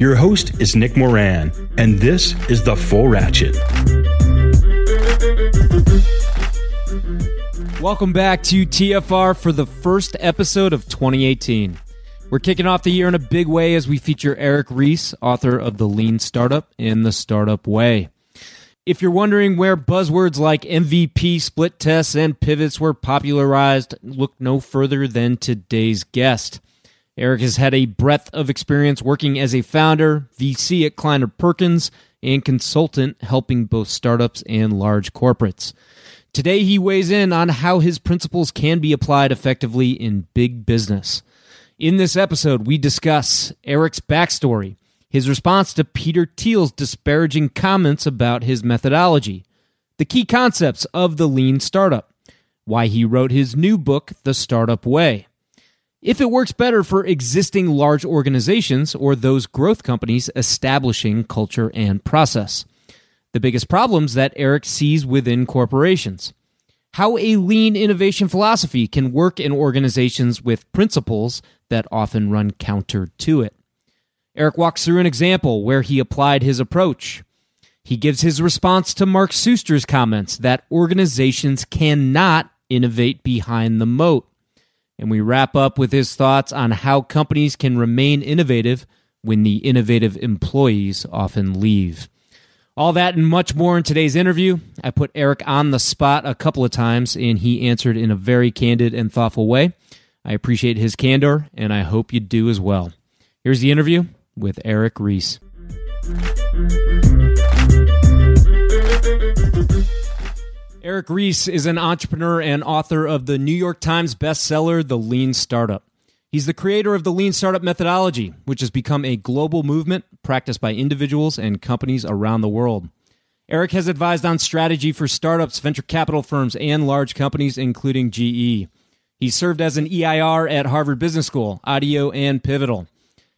Your host is Nick Moran, and this is The Full Ratchet. Welcome back to TFR for the first episode of 2018. We're kicking off the year in a big way as we feature Eric Ries, author of The Lean Startup in the Startup Way. If you're wondering where buzzwords like MVP, split tests, and pivots were popularized, look no further than today's guest. Eric has had a breadth of experience working as a founder, VC at Kleiner Perkins, and consultant helping both startups and large corporates. Today, he weighs in on how his principles can be applied effectively in big business. In this episode, we discuss Eric's backstory, his response to Peter Thiel's disparaging comments about his methodology, the key concepts of the lean startup, why he wrote his new book, The Startup Way, if it works better for existing large organizations or those growth companies establishing culture and process. The biggest problems that Eric sees within corporations. How a lean innovation philosophy can work in organizations with principles that often run counter to it. Eric walks through an example where he applied his approach. He gives his response to Mark Suster's comments that organizations cannot innovate behind the moat. And we wrap up with his thoughts on how companies can remain innovative when the innovative employees often leave. All that and much more in today's interview. I put Eric on the spot a couple of times, and he answered in a very candid and thoughtful way. I appreciate his candor, and I hope you do as well. Here's the interview with Eric Ries. Eric Ries is an entrepreneur and author of the New York Times bestseller, The Lean Startup. He's the creator of the Lean Startup methodology, which has become a global movement practiced by individuals and companies around the world. Eric has advised on strategy for startups, venture capital firms, and large companies, including GE. He served as an EIR at Harvard Business School, IDEO, and Pivotal.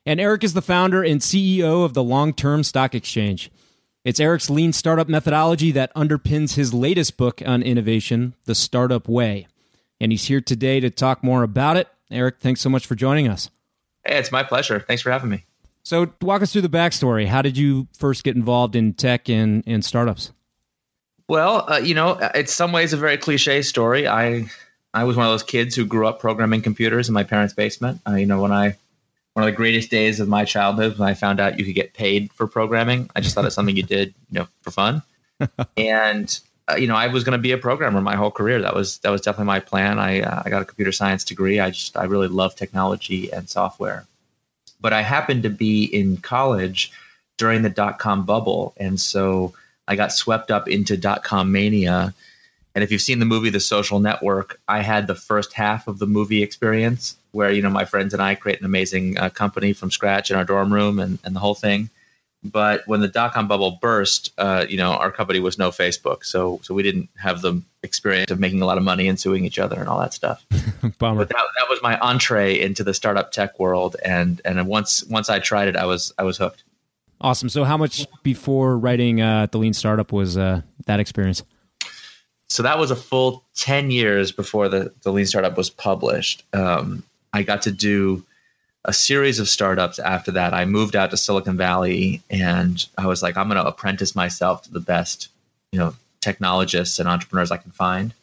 And Eric is the founder and CEO of the Long Term Stock Exchange. It's Eric's lean startup methodology that underpins his latest book on innovation, The Startup Way. And he's here today to talk more about it. Eric, thanks so much for joining us. Hey, it's my pleasure. Thanks for having me. So, walk us through the backstory. How did you first get involved in tech and, and startups? Well, uh, you know, it's some ways a very cliche story. I I was one of those kids who grew up programming computers in my parents' basement. Uh, you know, when I one of the greatest days of my childhood when I found out you could get paid for programming. I just thought it's something you did, you know, for fun. and uh, you know, I was going to be a programmer my whole career. That was that was definitely my plan. I uh, I got a computer science degree. I just I really love technology and software. But I happened to be in college during the dot com bubble, and so I got swept up into dot com mania. And if you've seen the movie The Social Network, I had the first half of the movie experience where you know my friends and I create an amazing uh, company from scratch in our dorm room and, and the whole thing. But when the dot com bubble burst, uh, you know our company was no Facebook, so so we didn't have the experience of making a lot of money and suing each other and all that stuff. Bummer. But that, that was my entree into the startup tech world, and and once once I tried it, I was I was hooked. Awesome. So, how much before writing uh, the Lean Startup was uh, that experience? So that was a full ten years before the the Lean Startup was published. Um, I got to do a series of startups after that. I moved out to Silicon Valley and I was like, I'm going to apprentice myself to the best, you know, technologists and entrepreneurs I can find.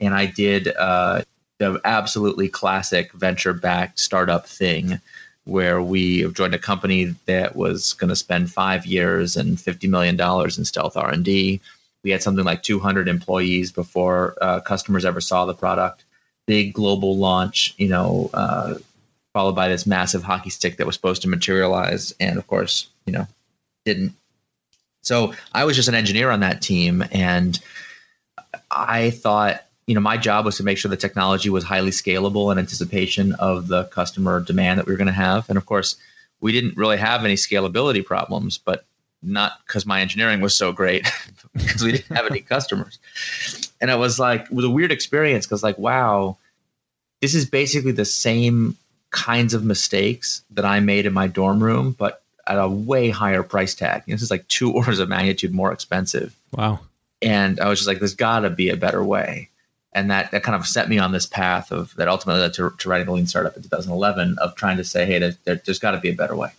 And I did uh, the absolutely classic venture backed startup thing where we joined a company that was going to spend five years and $50 million in stealth R&D. We had something like 200 employees before uh, customers ever saw the product. Big global launch, you know, uh, followed by this massive hockey stick that was supposed to materialize, and of course, you know, didn't. So I was just an engineer on that team, and I thought, you know, my job was to make sure the technology was highly scalable in anticipation of the customer demand that we were going to have. And of course, we didn't really have any scalability problems, but not because my engineering was so great, because we didn't have any customers. And it was like, it was a weird experience because, like, wow, this is basically the same kinds of mistakes that I made in my dorm room, but at a way higher price tag. You know, this is like two orders of magnitude more expensive. Wow. And I was just like, there's got to be a better way. And that, that kind of set me on this path of that ultimately led to, to writing the Lean Startup in 2011 of trying to say, hey, there, there, there's got to be a better way.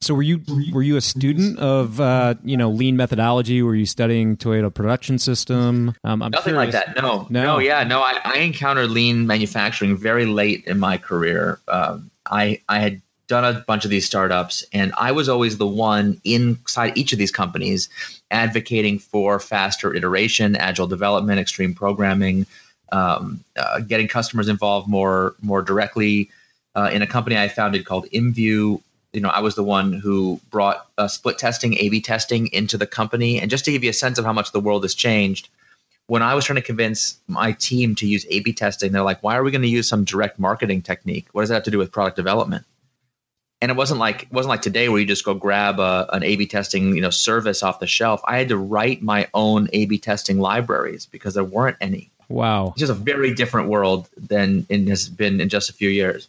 So were you were you a student of uh, you know lean methodology? Were you studying Toyota production system? Um, Nothing curious. like that. No, no, no yeah, no. I, I, encountered lean manufacturing very late in my career. Um, I I had done a bunch of these startups, and I was always the one inside each of these companies advocating for faster iteration, agile development, extreme programming, um, uh, getting customers involved more more directly. Uh, in a company I founded called IMVU, you know, I was the one who brought uh, split testing, A/B testing into the company, and just to give you a sense of how much the world has changed. When I was trying to convince my team to use A/B testing, they're like, "Why are we going to use some direct marketing technique? What does that have to do with product development?" And it wasn't like it wasn't like today where you just go grab a, an A/B testing, you know, service off the shelf. I had to write my own A/B testing libraries because there weren't any. Wow, it's just a very different world than it has been in just a few years.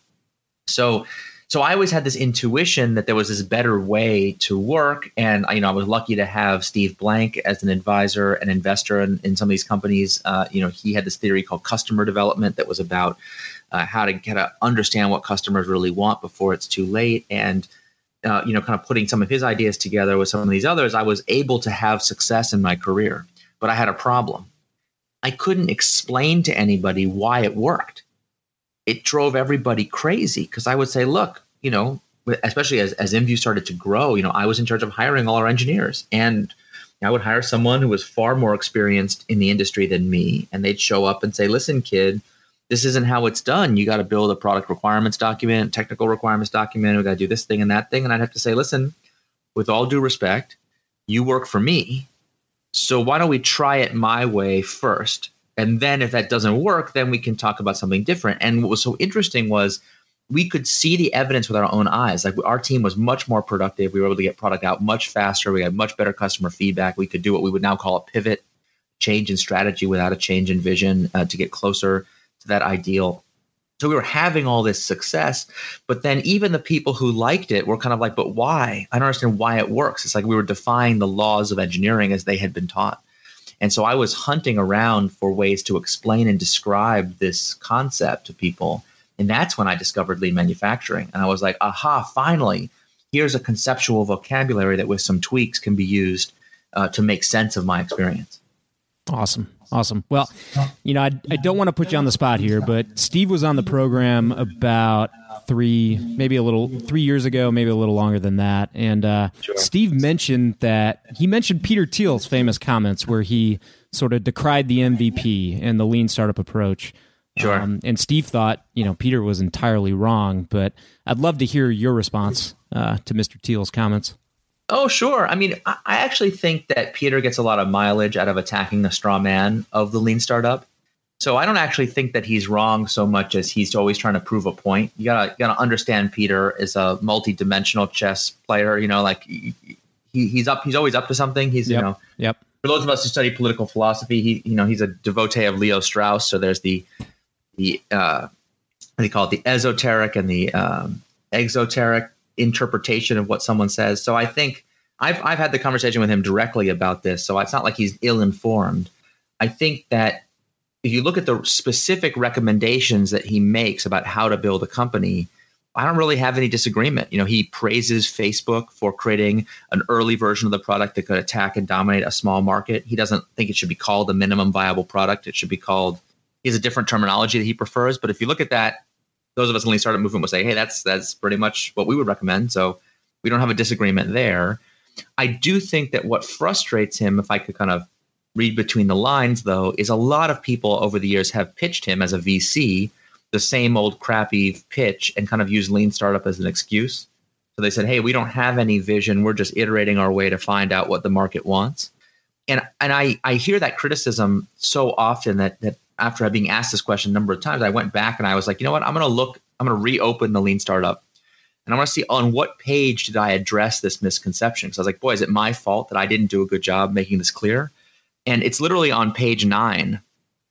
So so I always had this intuition that there was this better way to work. And you know, I was lucky to have Steve Blank as an advisor and investor in, in some of these companies. Uh, you know, he had this theory called customer development that was about uh, how to get to understand what customers really want before it's too late. And uh, you know, kind of putting some of his ideas together with some of these others, I was able to have success in my career. But I had a problem. I couldn't explain to anybody why it worked it drove everybody crazy because I would say, look, you know, especially as, as IMVU started to grow, you know, I was in charge of hiring all our engineers and I would hire someone who was far more experienced in the industry than me. And they'd show up and say, listen, kid, this isn't how it's done. You got to build a product requirements document, technical requirements document. We got to do this thing and that thing. And I'd have to say, listen, with all due respect, you work for me. So why don't we try it my way first? And then if that doesn't work, then we can talk about something different. And what was so interesting was we could see the evidence with our own eyes. Like our team was much more productive. We were able to get product out much faster. We had much better customer feedback. We could do what we would now call a pivot, change in strategy without a change in vision uh, to get closer to that ideal. So we were having all this success, but then even the people who liked it were kind of like, but why? I don't understand why it works. It's like we were defying the laws of engineering as they had been taught. And so I was hunting around for ways to explain and describe this concept to people. And that's when I discovered lean manufacturing. And I was like, aha, finally, here's a conceptual vocabulary that with some tweaks can be used uh, to make sense of my experience. Awesome. Awesome. Well, you know, I, I don't want to put you on the spot here, but Steve was on the program about three, maybe a little, three years ago, maybe a little longer than that. And uh, sure. Steve mentioned that he mentioned Peter Thiel's famous comments where he sort of decried the MVP and the lean startup approach. Sure. Um, and Steve thought, you know, Peter was entirely wrong, but I'd love to hear your response uh, to Mr. Thiel's comments. Oh, sure. I mean, I actually think that Peter gets a lot of mileage out of attacking the straw man of the lean startup. So I don't actually think that he's wrong so much as he's always trying to prove a point. You gotta you gotta understand Peter is a multi-dimensional chess player. You know, like he, he's up. He's always up to something. He's yep. you know. Yep. For those of us who study political philosophy, he you know he's a devotee of Leo Strauss. So there's the the uh, what do you call it? The esoteric and the um, exoteric interpretation of what someone says. So I think I've I've had the conversation with him directly about this. So it's not like he's ill informed. I think that if you look at the specific recommendations that he makes about how to build a company, I don't really have any disagreement. You know, he praises Facebook for creating an early version of the product that could attack and dominate a small market. He doesn't think it should be called a minimum viable product. It should be called he has a different terminology that he prefers. But if you look at that those of us in the startup movement will say, hey, that's that's pretty much what we would recommend. So we don't have a disagreement there. I do think that what frustrates him, if I could kind of read between the lines, though, is a lot of people over the years have pitched him as a VC the same old crappy pitch and kind of used lean startup as an excuse. So they said, hey, we don't have any vision. We're just iterating our way to find out what the market wants. And and I, I hear that criticism so often that that after being asked this question a number of times, I went back and I was like, you know what? I'm going to look, I'm going to reopen the lean startup. And I want to see on what page did I address this misconception? Because I was like, boy, is it my fault that I didn't do a good job making this clear? And it's literally on page nine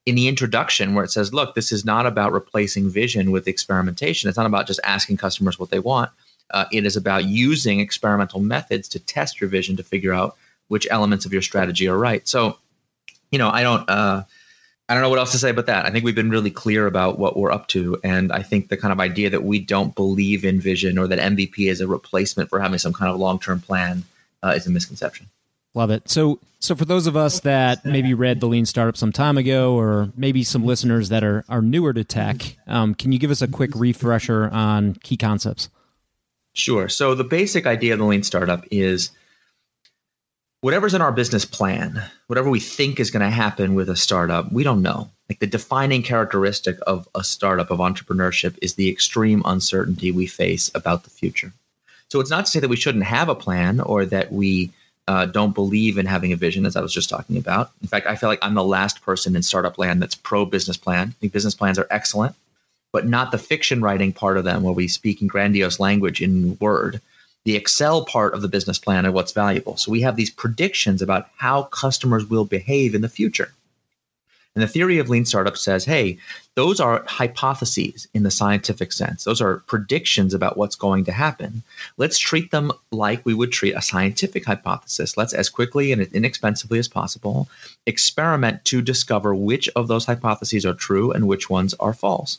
in the introduction where it says, look, this is not about replacing vision with experimentation. It's not about just asking customers what they want. Uh, it is about using experimental methods to test your vision to figure out which elements of your strategy are right. So, you know, I don't. Uh, I don't know what else to say about that. I think we've been really clear about what we're up to. And I think the kind of idea that we don't believe in vision or that MVP is a replacement for having some kind of long term plan uh, is a misconception. Love it. So, so for those of us that maybe read the Lean Startup some time ago, or maybe some listeners that are are newer to tech, um, can you give us a quick refresher on key concepts? Sure. So the basic idea of the Lean Startup is whatever's in our business plan, whatever we think is going to happen with a startup, we don't know. Like the defining characteristic of a startup, of entrepreneurship, is the extreme uncertainty we face about the future. So it's not to say that we shouldn't have a plan or that we uh, don't believe in having a vision, as I was just talking about. In fact, I feel like I'm the last person in startup land that's pro business plan. I think business plans are excellent, but not the fiction writing part of them where we speak in grandiose language in Word the Excel part of the business plan and what's valuable. So we have these predictions about how customers will behave in the future. And the theory of lean startup says, hey, those are hypotheses in the scientific sense. Those are predictions about what's going to happen. Let's treat them like we would treat a scientific hypothesis. Let's, as quickly and inexpensively as possible, experiment to discover which of those hypotheses are true and which ones are false.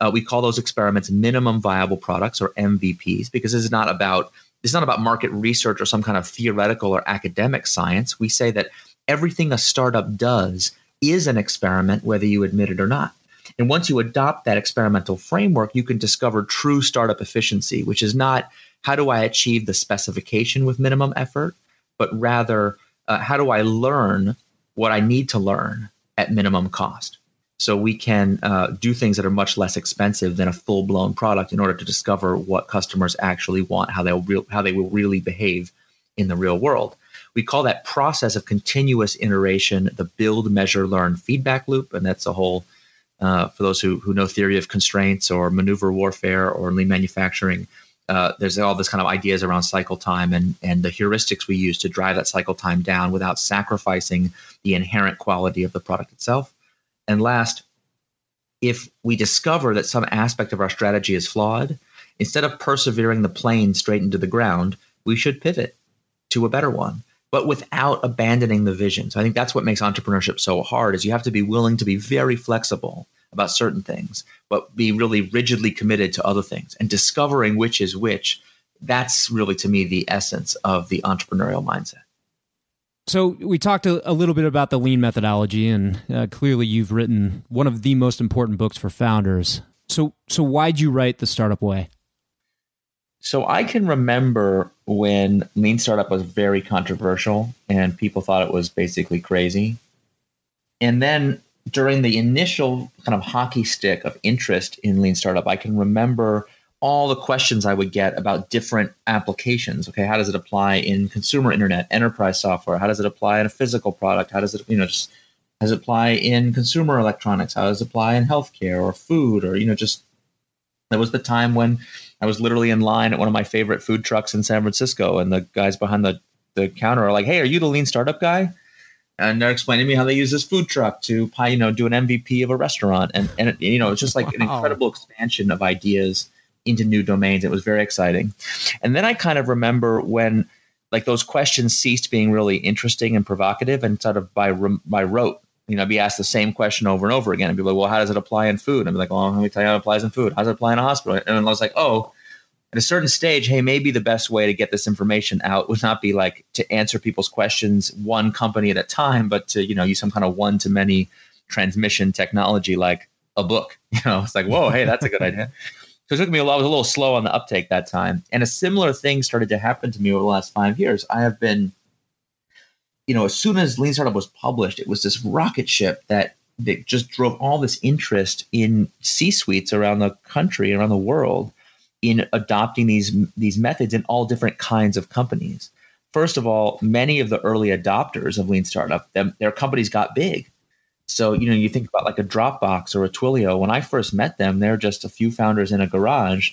Uh, we call those experiments minimum viable products or MVPs because this is not about it's not about market research or some kind of theoretical or academic science. We say that everything a startup does is an experiment, whether you admit it or not. And once you adopt that experimental framework, you can discover true startup efficiency, which is not how do I achieve the specification with minimum effort, but rather uh, how do I learn what I need to learn at minimum cost so we can uh, do things that are much less expensive than a full blown product in order to discover what customers actually want, how they'll re- how they will really behave in the real world. We call that process of continuous iteration the build, measure, learn feedback loop, and that's a whole. Uh, for those who, who know theory of constraints or maneuver warfare or lean manufacturing, uh, there's all this kind of ideas around cycle time and, and the heuristics we use to drive that cycle time down without sacrificing the inherent quality of the product itself. And last, if we discover that some aspect of our strategy is flawed, instead of persevering the plane straight into the ground, we should pivot to a better one, but without abandoning the vision. So I think that's what makes entrepreneurship so hard is you have to be willing to be very flexible about certain things, but be really rigidly committed to other things and discovering which is which. That's really to me the essence of the entrepreneurial mindset. So we talked a, a, little bit about the lean methodology, and uh, clearly you've written one of the most important books for founders. So, so why'd you write the Startup Way? So I can remember when Lean Startup was very controversial, and people thought it was basically crazy. And then during the initial kind of hockey stick of interest in Lean Startup, I can remember all the questions I would get about different applications. Okay, how does it apply in consumer internet, enterprise software? How does it apply in a physical product? How does it, you know, just how does it apply in consumer electronics? How does it apply in healthcare or food or you know, just that was the time when I was literally in line at one of my favorite food trucks in San Francisco, and the guys behind the the counter are like, "Hey, are you the lean startup guy?" And they're explaining to me how they use this food truck to, you know, do an MVP of a restaurant, and and you know, it's just like wow. an incredible expansion of ideas into new domains. It was very exciting. And then I kind of remember when like those questions ceased being really interesting and provocative and sort of by by rote. You know, be asked the same question over and over again and be like, well, how does it apply in food? And I'd be like, well, let me tell you how it applies in food. How does it apply in a hospital? And I was like, oh, at a certain stage, hey, maybe the best way to get this information out would not be like to answer people's questions one company at a time, but to, you know, use some kind of one to many transmission technology like a book. You know, it's like, whoa, hey, that's a good idea. So it took me a lot, I was a little slow on the uptake that time. And a similar thing started to happen to me over the last five years. I have been, you know, as soon as Lean Startup was published, it was this rocket ship that that just drove all this interest in C-suites around the country, around the world, in adopting these these methods in all different kinds of companies. First of all, many of the early adopters of Lean Startup, them, their companies got big. So, you know, you think about like a Dropbox or a Twilio. When I first met them, they're just a few founders in a garage.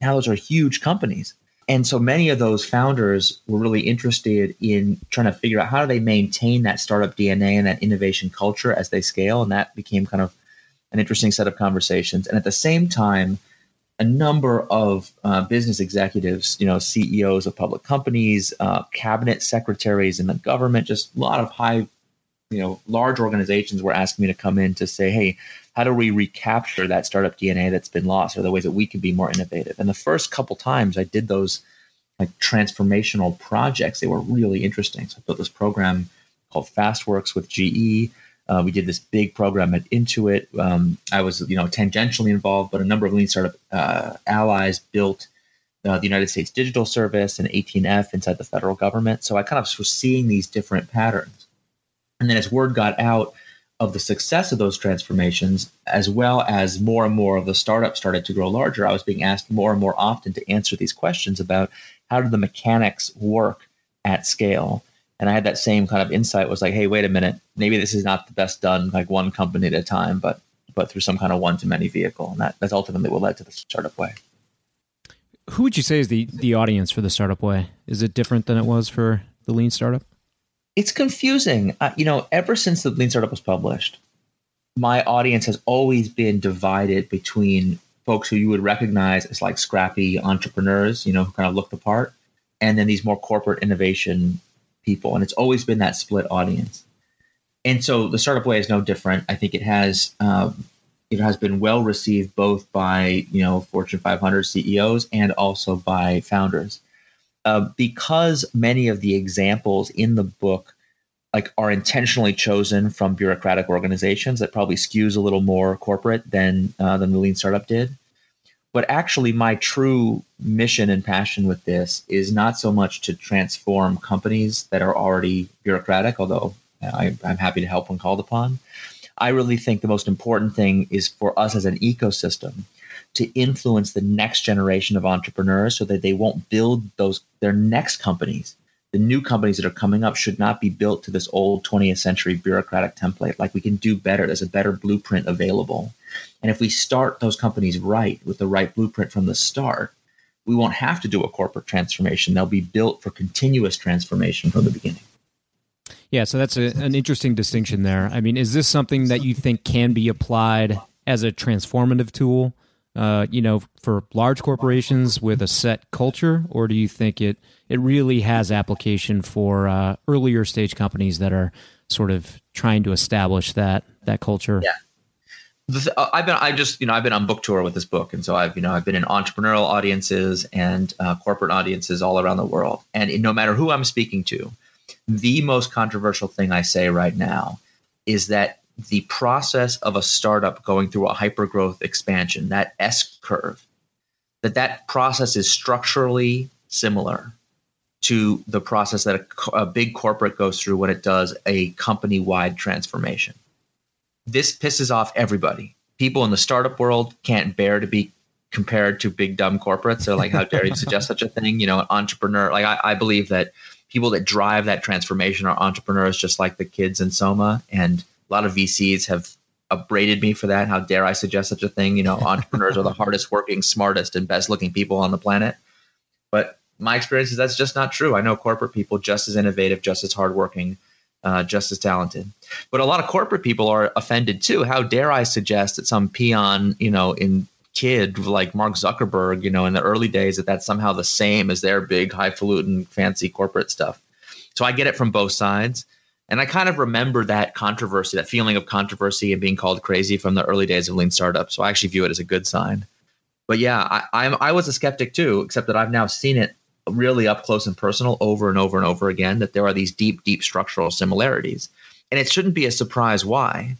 Now those are huge companies. And so many of those founders were really interested in trying to figure out how do they maintain that startup DNA and that innovation culture as they scale. And that became kind of an interesting set of conversations. And at the same time, a number of uh, business executives, you know, CEOs of public companies, uh, cabinet secretaries in the government, just a lot of high, you know, large organizations were asking me to come in to say, hey, how do we recapture that startup DNA that's been lost, or the ways that we can be more innovative? And the first couple times I did those like transformational projects, they were really interesting. So I built this program called FastWorks with GE. Uh, we did this big program at Intuit. Um, I was, you know, tangentially involved, but a number of lean startup uh, allies built uh, the United States Digital Service and 18F inside the federal government. So I kind of was seeing these different patterns. And then as word got out of the success of those transformations, as well as more and more of the startups started to grow larger, I was being asked more and more often to answer these questions about how do the mechanics work at scale and I had that same kind of insight was like, hey, wait a minute, maybe this is not the best done like one company at a time, but but through some kind of one to many vehicle, and that that's ultimately what led to the startup way. Who would you say is the the audience for the startup way? Is it different than it was for the lean startup? It's confusing. Uh, you know, ever since the lean startup was published, my audience has always been divided between folks who you would recognize as like scrappy entrepreneurs, you know, who kind of look the part, and then these more corporate innovation people, and it's always been that split audience. And so the startup way is no different. I think it has um, it has been well received both by you know Fortune 500 CEOs and also by founders, uh, because many of the examples in the book like are intentionally chosen from bureaucratic organizations that probably skews a little more corporate than uh, than the lean startup did. But actually, my true mission and passion with this is not so much to transform companies that are already bureaucratic, although I, am happy to help when called upon. I really think the most important thing is for us as an ecosystem to influence the next generation of entrepreneurs so that they won't build those their next companies the new companies that are coming up should not be built to this old 20th century bureaucratic template. Like we can do better. There's a better blueprint available. And if we start those companies right with the right blueprint from the start, we won't have to do a corporate transformation. They'll be built for continuous transformation from the beginning. Yeah, so that's a, an interesting distinction there. I mean, is this something that you think can be applied as a transformative tool, uh, you know, for large corporations with a set culture, or do you think it it really has application for uh, earlier stage companies that are sort of trying to establish that that culture. Yeah. Uh, I've been, I just, you know, I've been on book tour with this book, and so I've, you know, I've been in entrepreneurial audiences and uh, corporate audiences all around the world, and no matter who I'm speaking to, the most controversial thing I say right now is that the process of a startup going through a hyper growth expansion, that S curve, that that process is structurally similar to the process that a, a big corporate goes through when it does a company wide transformation. This pisses off everybody. People in the startup world can't bear to be compared to big dumb corporates. So, like, how dare you suggest such a thing? You know, an entrepreneur. Like, I, I believe that people that drive that transformation are entrepreneurs, just like the kids in Soma. And a lot of VCs have upbraided me for that. How dare I suggest such a thing? You know, entrepreneurs are the hardest working, smartest, and best looking people on the planet. But my experience is that's just not true. I know corporate people just as innovative, just as hardworking, uh, just as talented. But a lot of corporate people are offended too. How dare I suggest that some peon, you know, in kid like Mark Zuckerberg, you know, in the early days, that that's somehow the same as their big, highfalutin, fancy corporate stuff. So I get it from both sides. And I kind of remember that controversy, that feeling of controversy and being called crazy from the early days of lean startup. So I actually view it as a good sign. But yeah, I, I'm, I was a skeptic too, except that I've now seen it really up close and personal over and over and over again that there are these deep, deep structural similarities. And it shouldn't be a surprise why.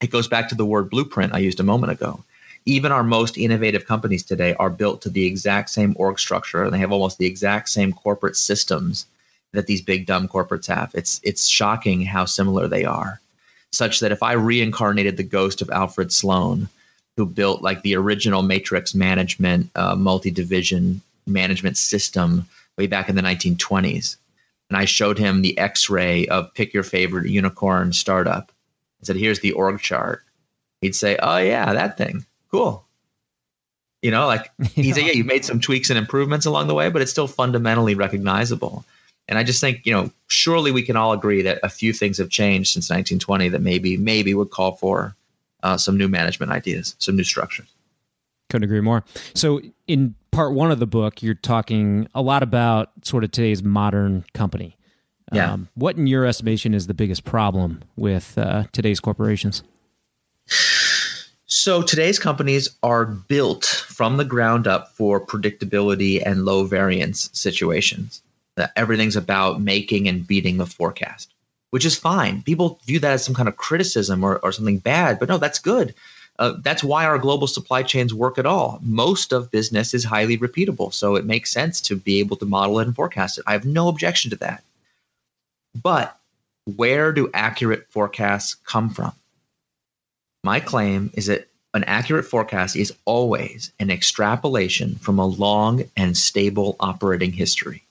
It goes back to the word blueprint I used a moment ago. even our most innovative companies today are built to the exact same org structure and they have almost the exact same corporate systems that these big dumb corporates have. It's it's shocking how similar they are. Such that if I reincarnated the ghost of Alfred Sloan, who built like the original matrix management uh, multi-division management system way back in the 1920s, and I showed him the X-ray of pick your favorite unicorn startup, and said, "Here's the org chart." He'd say, "Oh yeah, that thing, cool." You know, like he'd say, "Yeah, you made some tweaks and improvements along the way, but it's still fundamentally recognizable." And I just think, you know, surely we can all agree that a few things have changed since 1920 that maybe maybe would call for uh, some new management ideas, some new structures. Couldn't agree more. So, in part one of the book, you're talking a lot about sort of today's modern company. Yeah. Um, what, in your estimation, is the biggest problem with uh, today's corporations? So, today's companies are built from the ground up for predictability and low variance situations that everything's about making and beating the forecast, which is fine. People view that as some kind of criticism or, or something bad, but no, that's good. Uh, that's why our global supply chains work at all. Most of business is highly repeatable, so it makes sense to be able to model it and forecast it. I have no objection to that. But where do accurate forecasts come from? My claim is that an accurate forecast is always an extrapolation from a long and stable operating history.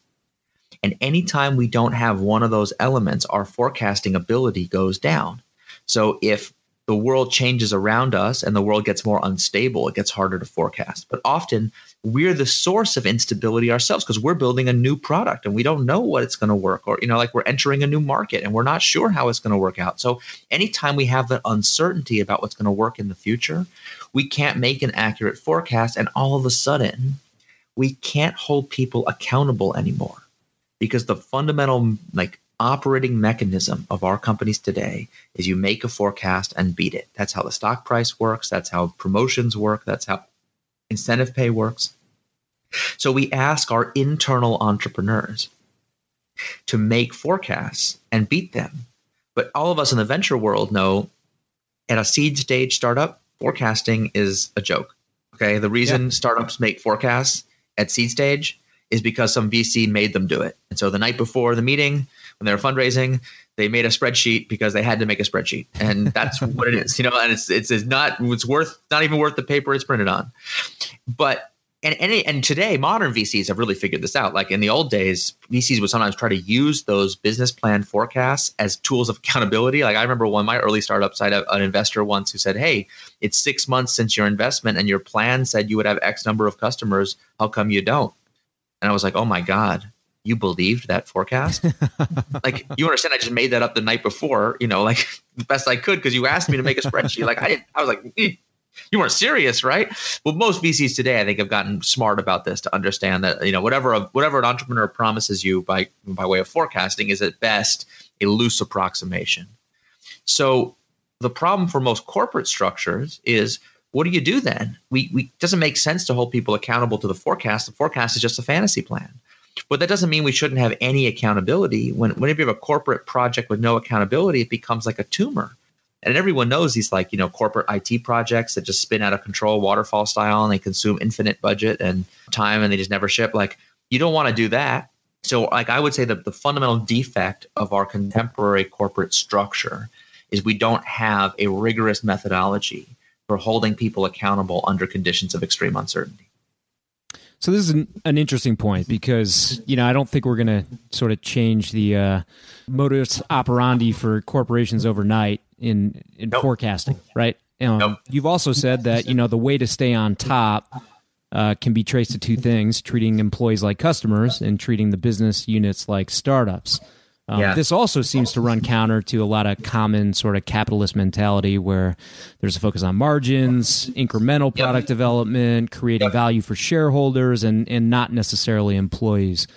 And anytime we don't have one of those elements, our forecasting ability goes down. So if the world changes around us and the world gets more unstable, it gets harder to forecast. But often we're the source of instability ourselves because we're building a new product and we don't know what it's going to work or you know like we're entering a new market and we're not sure how it's going to work out. So anytime we have that uncertainty about what's going to work in the future, we can't make an accurate forecast and all of a sudden we can't hold people accountable anymore because the fundamental like operating mechanism of our companies today is you make a forecast and beat it. That's how the stock price works, that's how promotions work, that's how incentive pay works. So we ask our internal entrepreneurs to make forecasts and beat them. But all of us in the venture world know at a seed stage startup, forecasting is a joke. Okay. The reason yeah. startups make forecasts at seed stage is because some VC made them do it. And so the night before the meeting, when they were fundraising, they made a spreadsheet because they had to make a spreadsheet, and that's what it is, you know. And it's it's, it's not it's worth not even worth the paper it's printed on. But and and, and today modern VCs have really figured this out. Like in the old days, VCs would sometimes try to use those business plan forecasts as tools of accountability. Like I remember one of my early startups, I uh, had an investor once who said, "Hey, it's six months since your investment, and your plan said you would have X number of customers. How come you don't?" And I was like, oh my God, you believed that forecast? like, you understand, I just made that up the night before, you know, like the best I could because you asked me to make a spreadsheet. like, I didn't, I was like, eh, you weren't serious, right? Well, most VCs today, I think, have gotten smart about this to understand that, you know, whatever, a, whatever an entrepreneur promises you by, by way of forecasting is at best a loose approximation. So the problem for most corporate structures is what do you do then? We, we doesn't make sense to hold people accountable to the forecast. The forecast is just a fantasy plan. But that doesn't mean we shouldn't have any accountability. When whenever you have a corporate project with no accountability, it becomes like a tumor. And everyone knows these like, you know, corporate IT projects that just spin out of control waterfall style and they consume infinite budget and time and they just never ship. Like you don't want to do that. So like I would say that the fundamental defect of our contemporary corporate structure is we don't have a rigorous methodology for holding people accountable under conditions of extreme uncertainty. So this is an, an interesting point because you know I don't think we're going to sort of change the uh, modus operandi for corporations overnight in in nope. forecasting, right? Um, nope. You've also said that you know the way to stay on top uh, can be traced to two things: treating employees like customers and treating the business units like startups. Um, yeah. This also seems to run counter to a lot of common sort of capitalist mentality where there's a focus on margins, incremental product yep. development, creating yep. value for shareholders, and, and not necessarily employees.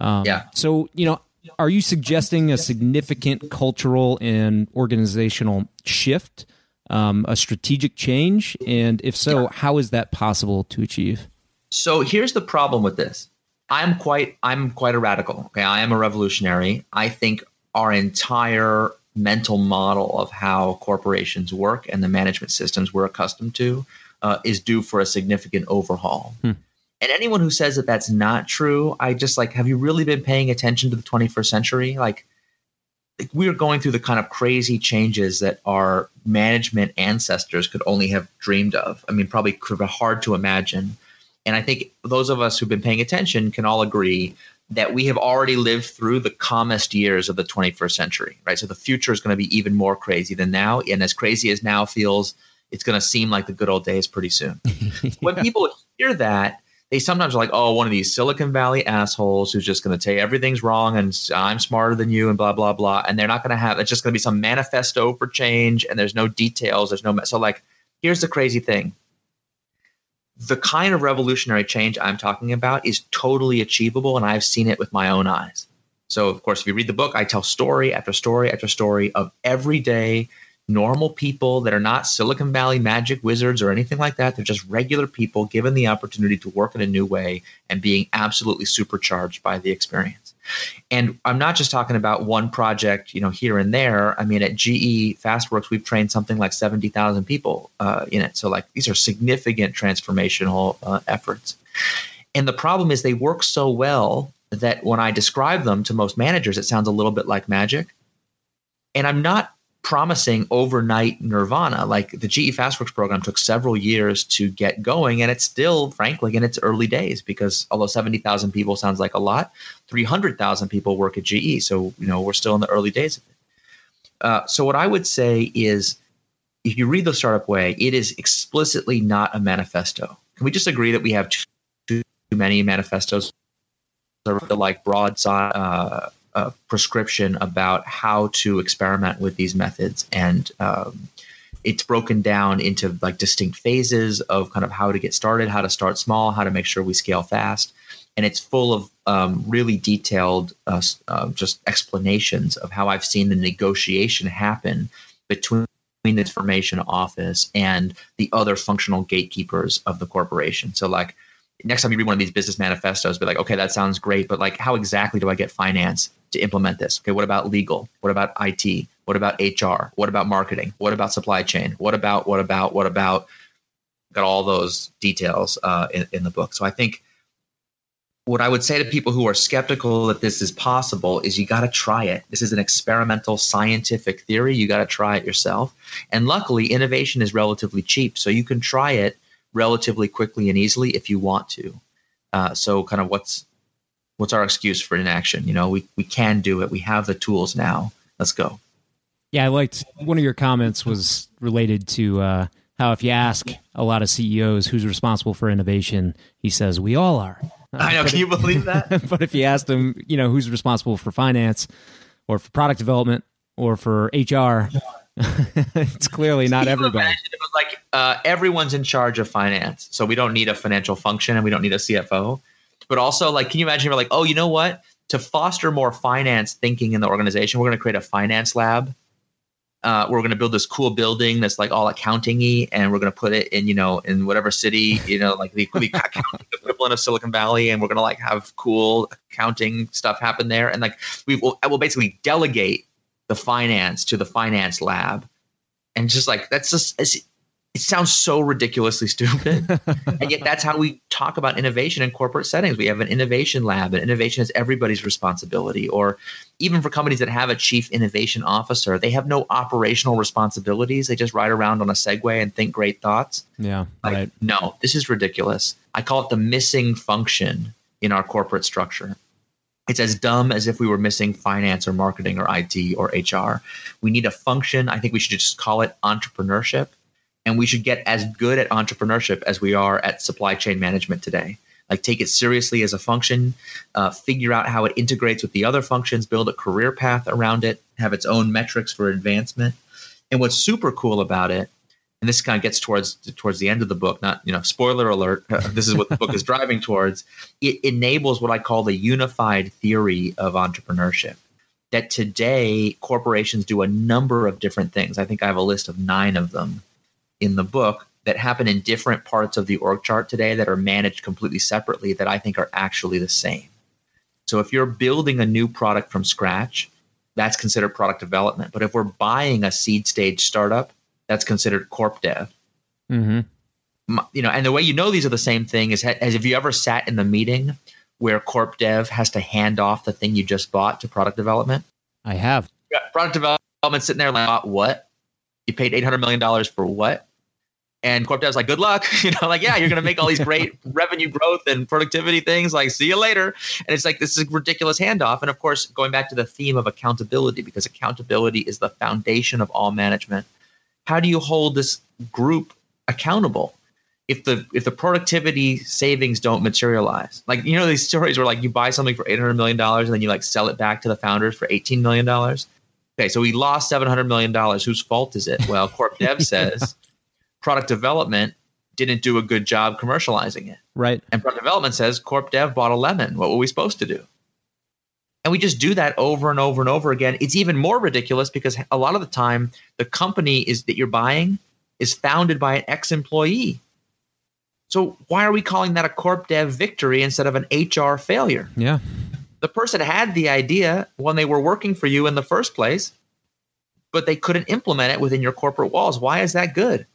Um, yeah. So, you know, are you suggesting a significant cultural and organizational shift, um, a strategic change? And if so, how is that possible to achieve? So here's the problem with this I'm quite I'm quite a radical. Okay, I am a revolutionary. I think our entire mental model of how corporations work and the management systems we're accustomed to uh, is due for a significant overhaul. Hmm. And anyone who says that that's not true, I just like, have you really been paying attention to the 21st century? Like, like we're going through the kind of crazy changes that our management ancestors could only have dreamed of. I mean, probably could have hard to imagine. And I think those of us who've been paying attention can all agree that we have already lived through the calmest years of the 21st century, right? So the future is going to be even more crazy than now. And as crazy as now feels, it's going to seem like the good old days pretty soon. yeah. When people hear that, they sometimes are like, oh, one of these Silicon Valley assholes who's just going to tell you everything's wrong and I'm smarter than you and blah, blah, blah. And they're not going to have, it's just going to be some manifesto for change and there's no details. There's no, so like, here's the crazy thing the kind of revolutionary change I'm talking about is totally achievable, and I've seen it with my own eyes. So, of course, if you read the book, I tell story after story after story of everyday normal people that are not Silicon Valley magic wizards or anything like that. They're just regular people given the opportunity to work in a new way and being absolutely supercharged by the experience. And I'm not just talking about one project, you know, here and there. I mean, at GE Fastworks, we've trained something like 70,000 people uh, in it. So, like, these are significant transformational uh, efforts. And the problem is they work so well that when I describe them to most managers, it sounds a little bit like magic. And I'm not promising overnight nirvana. Like the GE Fastworks program took several years to get going, and it's still, frankly, in its early days because although 70,000 people sounds like a lot, 300,000 people work at GE. So, you know, we're still in the early days of it. Uh, so, what I would say is if you read the startup way, it is explicitly not a manifesto. Can we just agree that we have too, too many manifestos? The like broad uh, a prescription about how to experiment with these methods. And um, it's broken down into like distinct phases of kind of how to get started how to start small how to make sure we scale fast. And it's full of um, really detailed uh, uh, just explanations of how i've seen the negotiation happen between the information office and the other functional gatekeepers of the corporation. So like next time you read one of these business manifestos, be like, okay, that sounds great, but like, how exactly do I get finance to implement this? Okay, what about legal? What about IT? What about HR? What about marketing? What about supply chain? What about, what about, what about? Got all those details uh, in, in the book. So I think what I would say to people who are skeptical that this is possible is you got to try it. This is an experimental scientific theory. You got to try it yourself. And luckily, innovation is relatively cheap. So you can try it relatively quickly and easily if you want to. Uh, so, kind of what's what's our excuse for inaction? You know, we we can do it. We have the tools now. Let's go. Yeah, I liked one of your comments was related to uh, how if you ask a lot of CEOs who's responsible for innovation, he says we all are. Uh, I know. Can you believe that? but if you ask them, you know, who's responsible for finance or for product development or for HR, it's clearly not everybody. It was like uh, everyone's in charge of finance, so we don't need a financial function and we don't need a CFO. But also, like, can you imagine? We're like, oh, you know what? To foster more finance thinking in the organization, we're going to create a finance lab. Uh, we're going to build this cool building that's like all accounting-y, and we're going to put it in, you know, in whatever city, you know, like the, the equivalent of Silicon Valley, and we're going to like have cool accounting stuff happen there, and like we will, I will basically delegate the finance to the finance lab. And just like that's just it sounds so ridiculously stupid. And yet that's how we talk about innovation in corporate settings. We have an innovation lab and innovation is everybody's responsibility. Or even for companies that have a chief innovation officer they have no operational responsibilities. They just ride around on a segway and think great thoughts. Yeah like, right. no this is ridiculous. I call it the missing function in our corporate structure it's as dumb as if we were missing finance or marketing or IT or HR. We need a function. I think we should just call it entrepreneurship. And we should get as good at entrepreneurship as we are at supply chain management today. Like, take it seriously as a function, uh, figure out how it integrates with the other functions, build a career path around it, have its own metrics for advancement. And what's super cool about it and this kind of gets towards towards the end of the book not you know spoiler alert this is what the book is driving towards. It enables what i call the unified theory of entrepreneurship that today corporations do a number of different things. I think i have a list of nine of them in the book that happen in different parts of the org chart today that are managed completely separately that i think are actually the same. So if you're building a new product from scratch that's considered product development. But if we're buying a seed stage startup that's considered corp dev. Mm-hmm. you know, and the way you know these are the same thing is as if you ever sat in the meeting where corp dev has to hand off the thing you just bought to product development. I have. Product development sitting there like, what? You paid eight hundred million dollars for what? And corp dev's like, good luck. You know, like, yeah, you're going to make all these great revenue growth and productivity things. Like, see you later. And it's like, this is a ridiculous handoff. And of course, going back to the theme of accountability, because accountability is the foundation of all management. How do you hold this group accountable? If the if the productivity savings don't materialize, like you know these stories where like you buy something for eight hundred million dollars and then you like sell it back to the founders for eighteen million dollars. Okay, so we lost seven hundred million dollars. Whose fault is it? Well, Corp Dev says product development didn't do a good job commercializing it. Right. And product development says corp dev bought a lemon. What were we supposed to do? And we just do that over and over and over again. It's even more ridiculous because a lot of the time the company is that you're buying is founded by an ex-employee. So why are we calling that a corp dev victory instead of an HR failure? Yeah. The person had the idea when they were working for you in the first place, but they couldn't implement it within your corporate walls. Why is that good?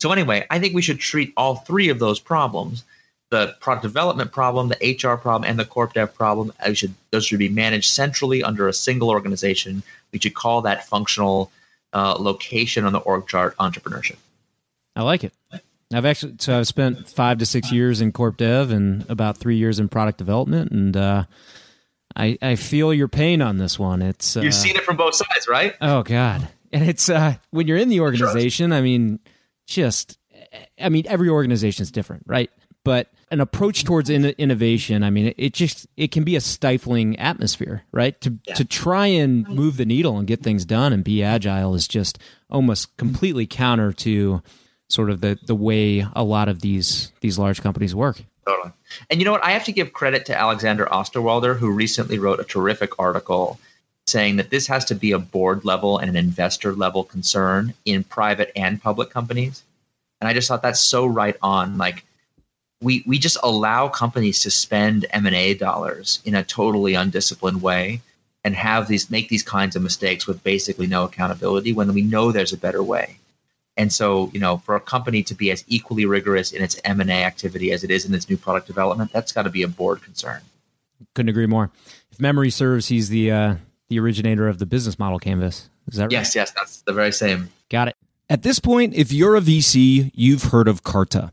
So anyway, I think we should treat all three of those problems the product development problem, the HR problem, and the corp dev problem. I should those should be managed centrally under a single organization. We should call that functional uh, location on the org chart entrepreneurship. I like it. I've actually so I've spent five to six years in corp dev and about three years in product development, and uh, I I feel your pain on this one. It's uh, you've seen it from both sides, right? Oh God, and it's uh, when you're in the organization. I mean just i mean every organization is different right but an approach towards in- innovation i mean it, it, just it can be a stifling atmosphere right to yeah. to try and move the needle and get things done and be agile is just almost completely counter to sort of the the way a lot of these these large companies work totally and you know what i have to give credit to alexander osterwalder who recently wrote a terrific article saying that this has to be a board level and an investor level concern in private and public companies. And I just thought that's so right on. Like we we just allow companies to spend M&A dollars in a totally undisciplined way and have these make these kinds of mistakes with basically no accountability when we know there's a better way. And so, you know, for a company to be as equally rigorous in its M&A activity as it is in its new product development, that's got to be a board concern. Couldn't agree more. If memory serves, he's the uh, the originator of the business model canvas. Is that right? Yes, yes, that's the very same. Got it. At this point, if you're a VC, you've heard of Carta.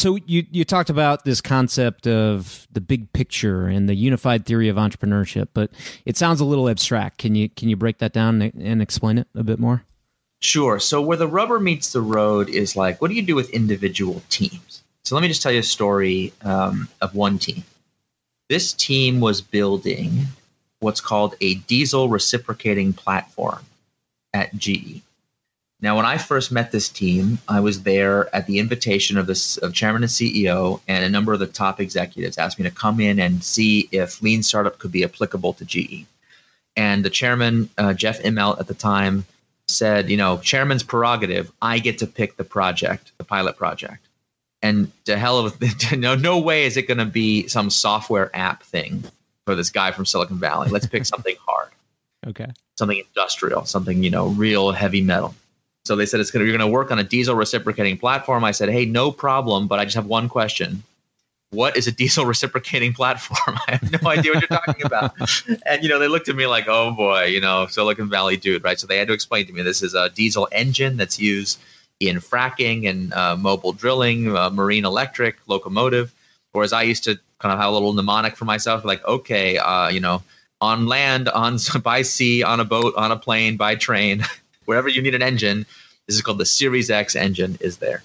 So you you talked about this concept of the big picture and the unified theory of entrepreneurship, but it sounds a little abstract. Can you can you break that down and explain it a bit more? Sure. So where the rubber meets the road is like, what do you do with individual teams? So let me just tell you a story um, of one team. This team was building what's called a diesel reciprocating platform at GE. Now, when I first met this team, I was there at the invitation of the of chairman and CEO, and a number of the top executives asked me to come in and see if lean startup could be applicable to GE. And the chairman, uh, Jeff Immelt, at the time, said, "You know, chairman's prerogative. I get to pick the project, the pilot project." And to hell with no, no way is it going to be some software app thing for this guy from Silicon Valley. Let's pick something hard. Okay. Something industrial, something you know, real heavy metal. So they said it's to you're going to work on a diesel reciprocating platform. I said, "Hey, no problem, but I just have one question. What is a diesel reciprocating platform? I have no idea what you're talking about." and you know, they looked at me like, "Oh boy, you know, Silicon Valley dude, right?" So they had to explain to me this is a diesel engine that's used in fracking and uh, mobile drilling, uh, marine electric, locomotive. Whereas I used to kind of have a little mnemonic for myself, like, okay, uh, you know, on land, on by sea, on a boat, on a plane, by train, wherever you need an engine. This is called the Series X engine. Is there?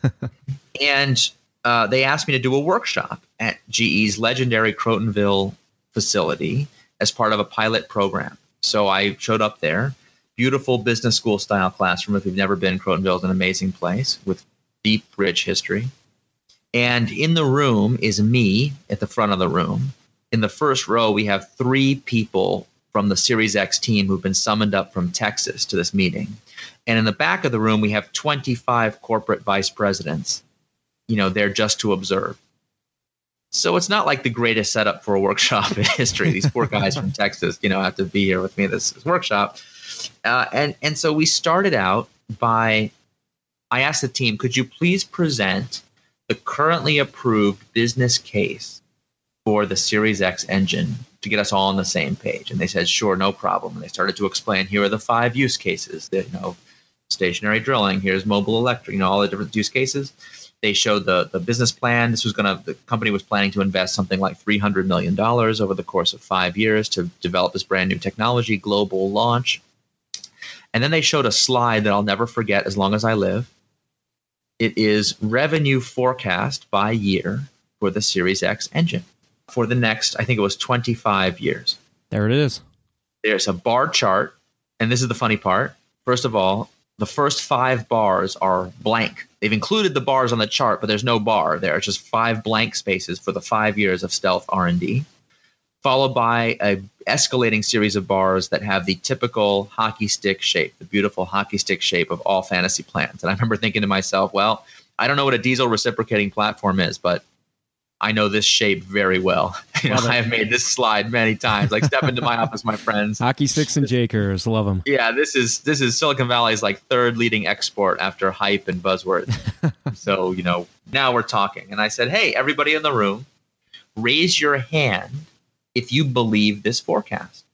and uh, they asked me to do a workshop at GE's legendary Crotonville facility as part of a pilot program. So I showed up there. Beautiful business school style classroom. If you've never been, Crotonville is an amazing place with deep, rich history. And in the room is me at the front of the room. In the first row, we have three people from the Series X team who've been summoned up from Texas to this meeting. And in the back of the room, we have 25 corporate vice presidents, you know, there just to observe. So it's not like the greatest setup for a workshop in history. These poor guys from Texas, you know, have to be here with me at this, this workshop. Uh, and, and so we started out by, I asked the team, could you please present the currently approved business case for the Series X engine to get us all on the same page. And they said, sure, no problem. And they started to explain here are the five use cases that, you know, stationary drilling, here's mobile electric, you know, all the different use cases. They showed the, the business plan. This was going to, the company was planning to invest something like $300 million over the course of five years to develop this brand new technology, global launch. And then they showed a slide that I'll never forget as long as I live. It is revenue forecast by year for the Series X engine for the next, I think it was 25 years. There it is. There's a bar chart. And this is the funny part. First of all, the first five bars are blank. They've included the bars on the chart, but there's no bar there. It's just five blank spaces for the five years of stealth R&D, followed by a escalating series of bars that have the typical hockey stick shape, the beautiful hockey stick shape of all fantasy plans. And I remember thinking to myself, well, I don't know what a diesel reciprocating platform is, but I know this shape very well. You know, I have made this slide many times. Like step into my office, my friends. Hockey sticks and Jakers, love them. Yeah, this is this is Silicon Valley's like third leading export after hype and buzzwords. so you know now we're talking. And I said, hey, everybody in the room, raise your hand if you believe this forecast.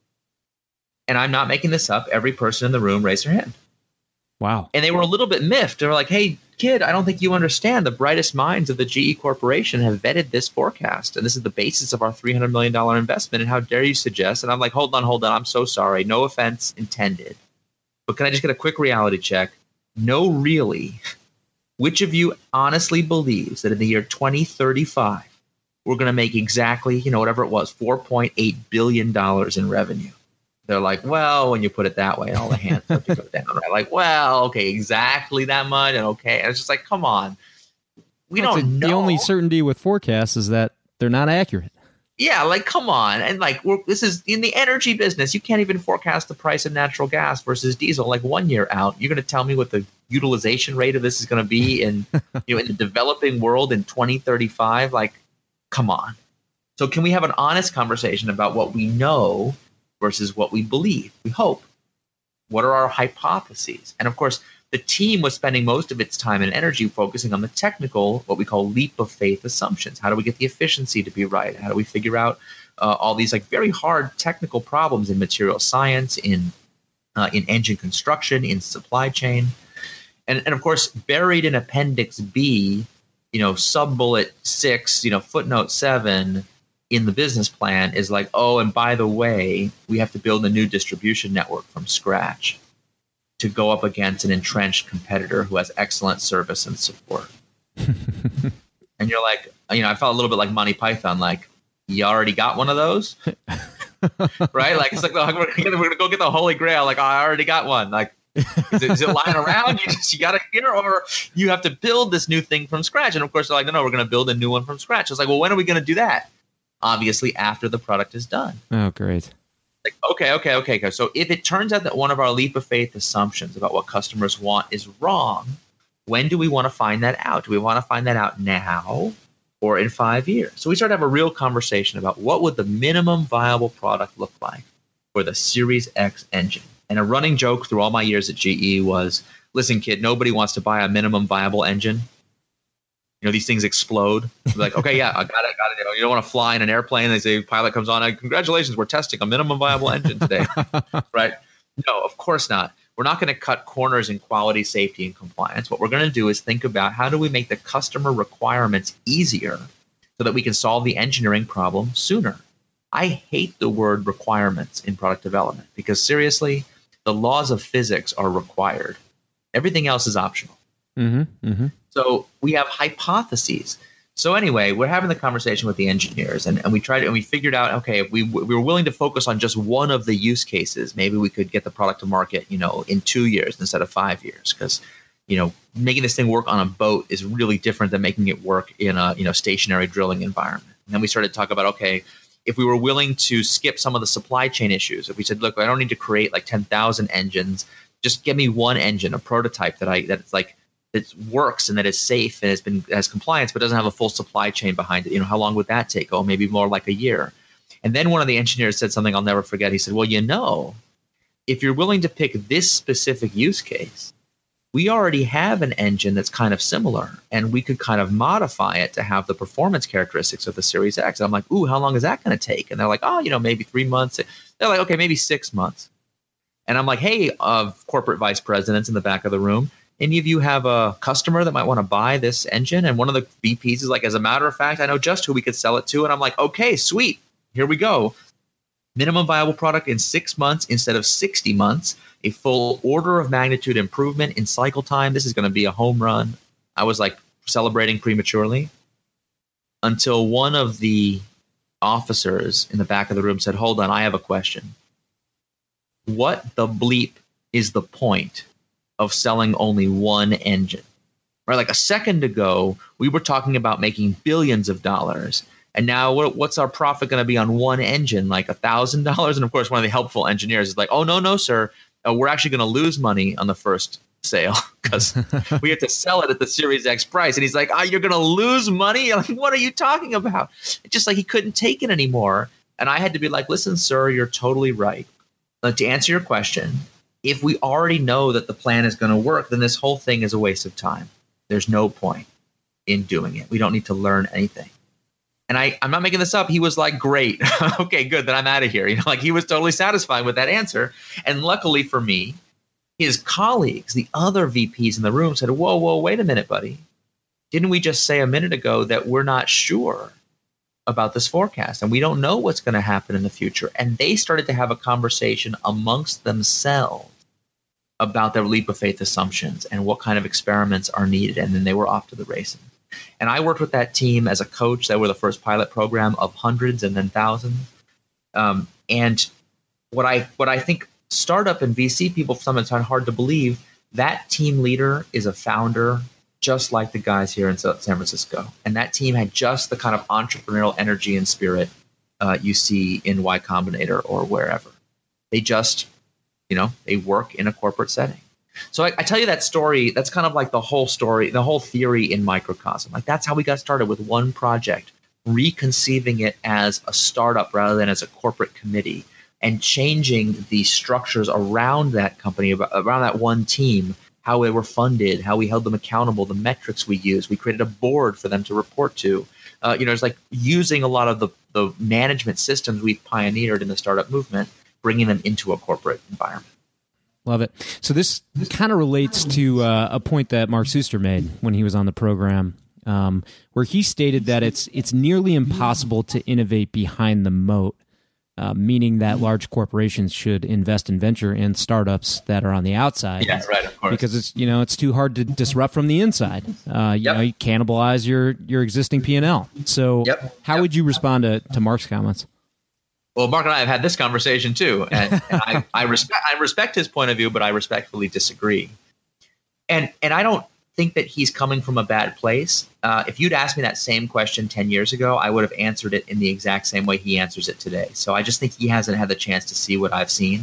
And I'm not making this up. Every person in the room raised their hand. Wow. And they were a little bit miffed. They were like, hey, kid, I don't think you understand. The brightest minds of the GE Corporation have vetted this forecast. And this is the basis of our $300 million investment. And how dare you suggest? And I'm like, hold on, hold on. I'm so sorry. No offense intended. But can I just get a quick reality check? No, really. Which of you honestly believes that in the year 2035, we're going to make exactly, you know, whatever it was, $4.8 billion in revenue? They're like, well, when you put it that way, and all the hands start to go down. Right? Like, well, okay, exactly that much, and okay, and it's just like, come on, we don't know. The only certainty with forecasts is that they're not accurate. Yeah, like come on, and like this is in the energy business. You can't even forecast the price of natural gas versus diesel like one year out. You're going to tell me what the utilization rate of this is going to be in you know in the developing world in 2035? Like, come on. So can we have an honest conversation about what we know versus what we believe, we hope. What are our hypotheses? And of course, the team was spending most of its time and energy focusing on the technical, what we call leap of faith assumptions. How do we get the efficiency to be right? How do we figure out uh, all these like very hard technical problems in material science, in uh, in engine construction, in supply chain, and and of course buried in Appendix B, you know, sub bullet six, you know, footnote seven in the business plan is like, oh, and by the way, we have to build a new distribution network from scratch to go up against an entrenched competitor who has excellent service and support. and you're like, you know, I felt a little bit like Monty Python, like, you already got one of those? right? Like, it's like, we're going to go get the Holy Grail. Like, oh, I already got one. Like, is it, is it lying around? You just you got to hear, or you have to build this new thing from scratch. And of course, they're like, no, no, we're going to build a new one from scratch. It's like, well, when are we going to do that? Obviously after the product is done. Oh, great. Like, okay, okay, okay. So if it turns out that one of our leap of faith assumptions about what customers want is wrong, when do we want to find that out? Do we want to find that out now or in five years? So we start to have a real conversation about what would the minimum viable product look like for the Series X engine. And a running joke through all my years at GE was listen, kid, nobody wants to buy a minimum viable engine. You know, these things explode. like, okay, yeah, I got it, got it. You don't want to fly in an airplane. They say pilot comes on, congratulations, we're testing a minimum viable engine today, right? No, of course not. We're not going to cut corners in quality, safety, and compliance. What we're going to do is think about how do we make the customer requirements easier so that we can solve the engineering problem sooner. I hate the word requirements in product development because seriously, the laws of physics are required. Everything else is optional. Mm-hmm, mm-hmm. So we have hypotheses. So anyway, we're having the conversation with the engineers, and, and we tried and we figured out, okay, if we, we were willing to focus on just one of the use cases, maybe we could get the product to market, you know, in two years instead of five years, because you know, making this thing work on a boat is really different than making it work in a you know stationary drilling environment. And then we started to talk about, okay, if we were willing to skip some of the supply chain issues, if we said, look, I don't need to create like ten thousand engines, just give me one engine, a prototype that I that's like that works and that is safe and has been has compliance, but doesn't have a full supply chain behind it. You know, how long would that take? Oh, maybe more like a year. And then one of the engineers said something I'll never forget. He said, "Well, you know, if you're willing to pick this specific use case, we already have an engine that's kind of similar, and we could kind of modify it to have the performance characteristics of the Series X." And I'm like, "Ooh, how long is that going to take?" And they're like, "Oh, you know, maybe three months." They're like, "Okay, maybe six months." And I'm like, "Hey, uh, corporate vice presidents in the back of the room." Any of you have a customer that might want to buy this engine? And one of the VPs is like, as a matter of fact, I know just who we could sell it to. And I'm like, okay, sweet. Here we go. Minimum viable product in six months instead of 60 months, a full order of magnitude improvement in cycle time. This is going to be a home run. I was like celebrating prematurely until one of the officers in the back of the room said, Hold on, I have a question. What the bleep is the point of selling only one engine. Right, like a second ago, we were talking about making billions of dollars, and now what's our profit going to be on one engine? Like a thousand dollars? And of course, one of the helpful engineers is like, "Oh no, no, sir, uh, we're actually going to lose money on the first sale because we have to sell it at the Series X price." And he's like, "Ah, oh, you're going to lose money? Like, what are you talking about?" It's just like he couldn't take it anymore, and I had to be like, "Listen, sir, you're totally right." But to answer your question, if we already know that the plan is going to work, then this whole thing is a waste of time. There's no point in doing it. We don't need to learn anything. And I, I'm not making this up. He was like, great. okay, good. Then I'm out of here. You know, like he was totally satisfied with that answer. And luckily for me, his colleagues, the other VPs in the room said, whoa, whoa, wait a minute, buddy. Didn't we just say a minute ago that we're not sure about this forecast and we don't know what's going to happen in the future. And they started to have a conversation amongst themselves about their leap of faith assumptions and what kind of experiments are needed. And then they were off to the races. And I worked with that team as a coach. They were the first pilot program of hundreds and then thousands. Um, and what I what I think startup and VC people sometimes find hard to believe that team leader is a founder just like the guys here in San Francisco. And that team had just the kind of entrepreneurial energy and spirit uh, you see in Y Combinator or wherever. They just, you know, they work in a corporate setting. So I, I, tell you that story. That's kind of like the whole story, the whole theory in microcosm. Like that's how we got started with one project, reconceiving it as a startup rather than as a corporate committee, and changing the structures around that company, around that one team, how they were funded, how we held them accountable, the metrics we used. We created a board for them to report to. Uh, you know, it's like using a lot of the, the management systems we've pioneered in the startup movement, bringing them into a corporate environment. Love it. So this kind of relates to uh, a point that Mark Suster made when he was on the program, um, where he stated that it's it's nearly impossible to innovate behind the moat uh, meaning that large corporations should invest in venture and startups that are on the outside. Yeah, right, of course. Because it's you know it's too hard to disrupt from the inside. Uh, you yep. know, you cannibalize your your existing P and L. So, yep. how yep. would you respond to to Mark's comments? Well, Mark and I have had this conversation too, and, and I, I respect I respect his point of view, but I respectfully disagree. And and I don't think that he's coming from a bad place. Uh, if you'd asked me that same question 10 years ago, I would have answered it in the exact same way he answers it today. So I just think he hasn't had the chance to see what I've seen.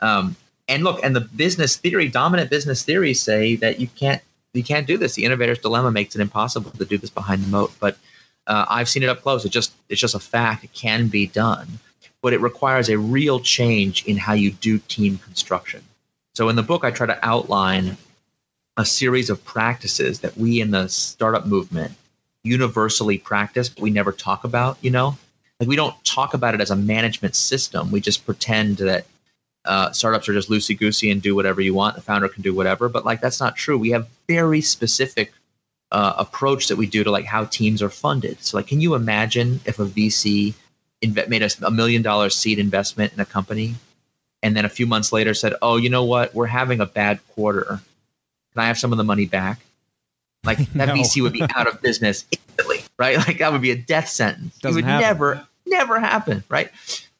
Um, and look, and the business theory, dominant business theories say that you can't you can't do this. The innovator's dilemma makes it impossible to do this behind the moat. But uh, I've seen it up close. It just it's just a fact. It can be done, but it requires a real change in how you do team construction. So in the book, I try to outline a series of practices that we in the startup movement universally practice, but we never talk about, you know? Like we don't talk about it as a management system. We just pretend that uh, startups are just loosey goosey and do whatever you want. The founder can do whatever, but like that's not true. We have very specific uh, approach that we do to like how teams are funded. So like, can you imagine if a VC inv- made a, a million dollar seed investment in a company, and then a few months later said, "Oh, you know what? We're having a bad quarter. Can I have some of the money back?" Like that no. VC would be out of business instantly, right? Like that would be a death sentence. Doesn't it would happen. never, never happen, right?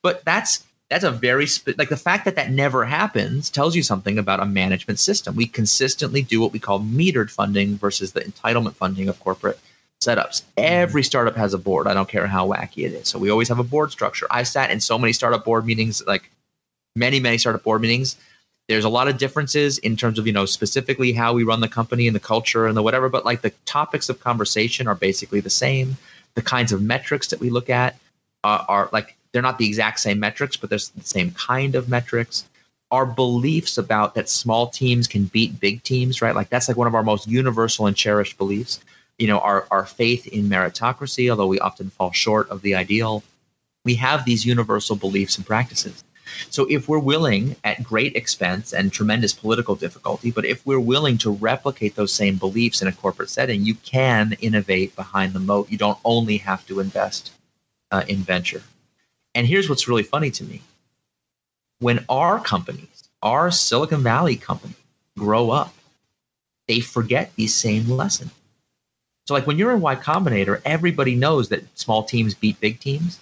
But that's that's a very spe- like the fact that that never happens tells you something about a management system. We consistently do what we call metered funding versus the entitlement funding of corporate setups. Every startup has a board. I don't care how wacky it is. So we always have a board structure. I sat in so many startup board meetings, like many, many startup board meetings. There's a lot of differences in terms of, you know, specifically how we run the company and the culture and the whatever, but like the topics of conversation are basically the same. The kinds of metrics that we look at are, are like they're not the exact same metrics, but there's the same kind of metrics. Our beliefs about that small teams can beat big teams, right? Like that's like one of our most universal and cherished beliefs. You know, our, our faith in meritocracy, although we often fall short of the ideal, we have these universal beliefs and practices. So if we're willing at great expense and tremendous political difficulty, but if we're willing to replicate those same beliefs in a corporate setting, you can innovate behind the moat. You don't only have to invest uh, in venture. And here's what's really funny to me when our companies, our Silicon Valley companies grow up, they forget these same lessons. So, like when you're in Y Combinator, everybody knows that small teams beat big teams.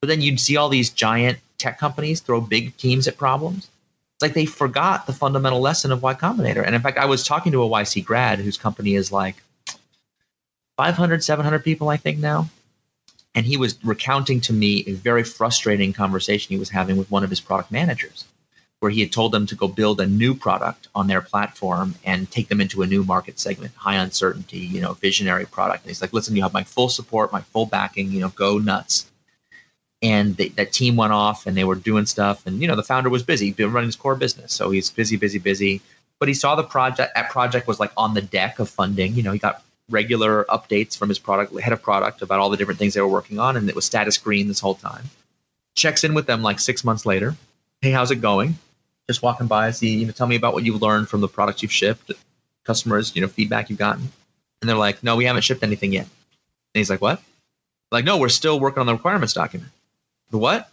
But then you'd see all these giant tech companies throw big teams at problems. It's like they forgot the fundamental lesson of Y Combinator. And in fact, I was talking to a YC grad whose company is like 500, 700 people, I think now and he was recounting to me a very frustrating conversation he was having with one of his product managers where he had told them to go build a new product on their platform and take them into a new market segment high uncertainty you know visionary product and he's like listen you have my full support my full backing you know go nuts and they, that team went off and they were doing stuff and you know the founder was busy been running his core business so he's busy busy busy but he saw the project that project was like on the deck of funding you know he got regular updates from his product head of product about all the different things they were working on, and it was status green this whole time. Checks in with them like six months later. Hey, how's it going? Just walking by, see, you know, tell me about what you've learned from the products you've shipped, customers, you know, feedback you've gotten. And they're like, no, we haven't shipped anything yet. And he's like, what? Like, no, we're still working on the requirements document. The what?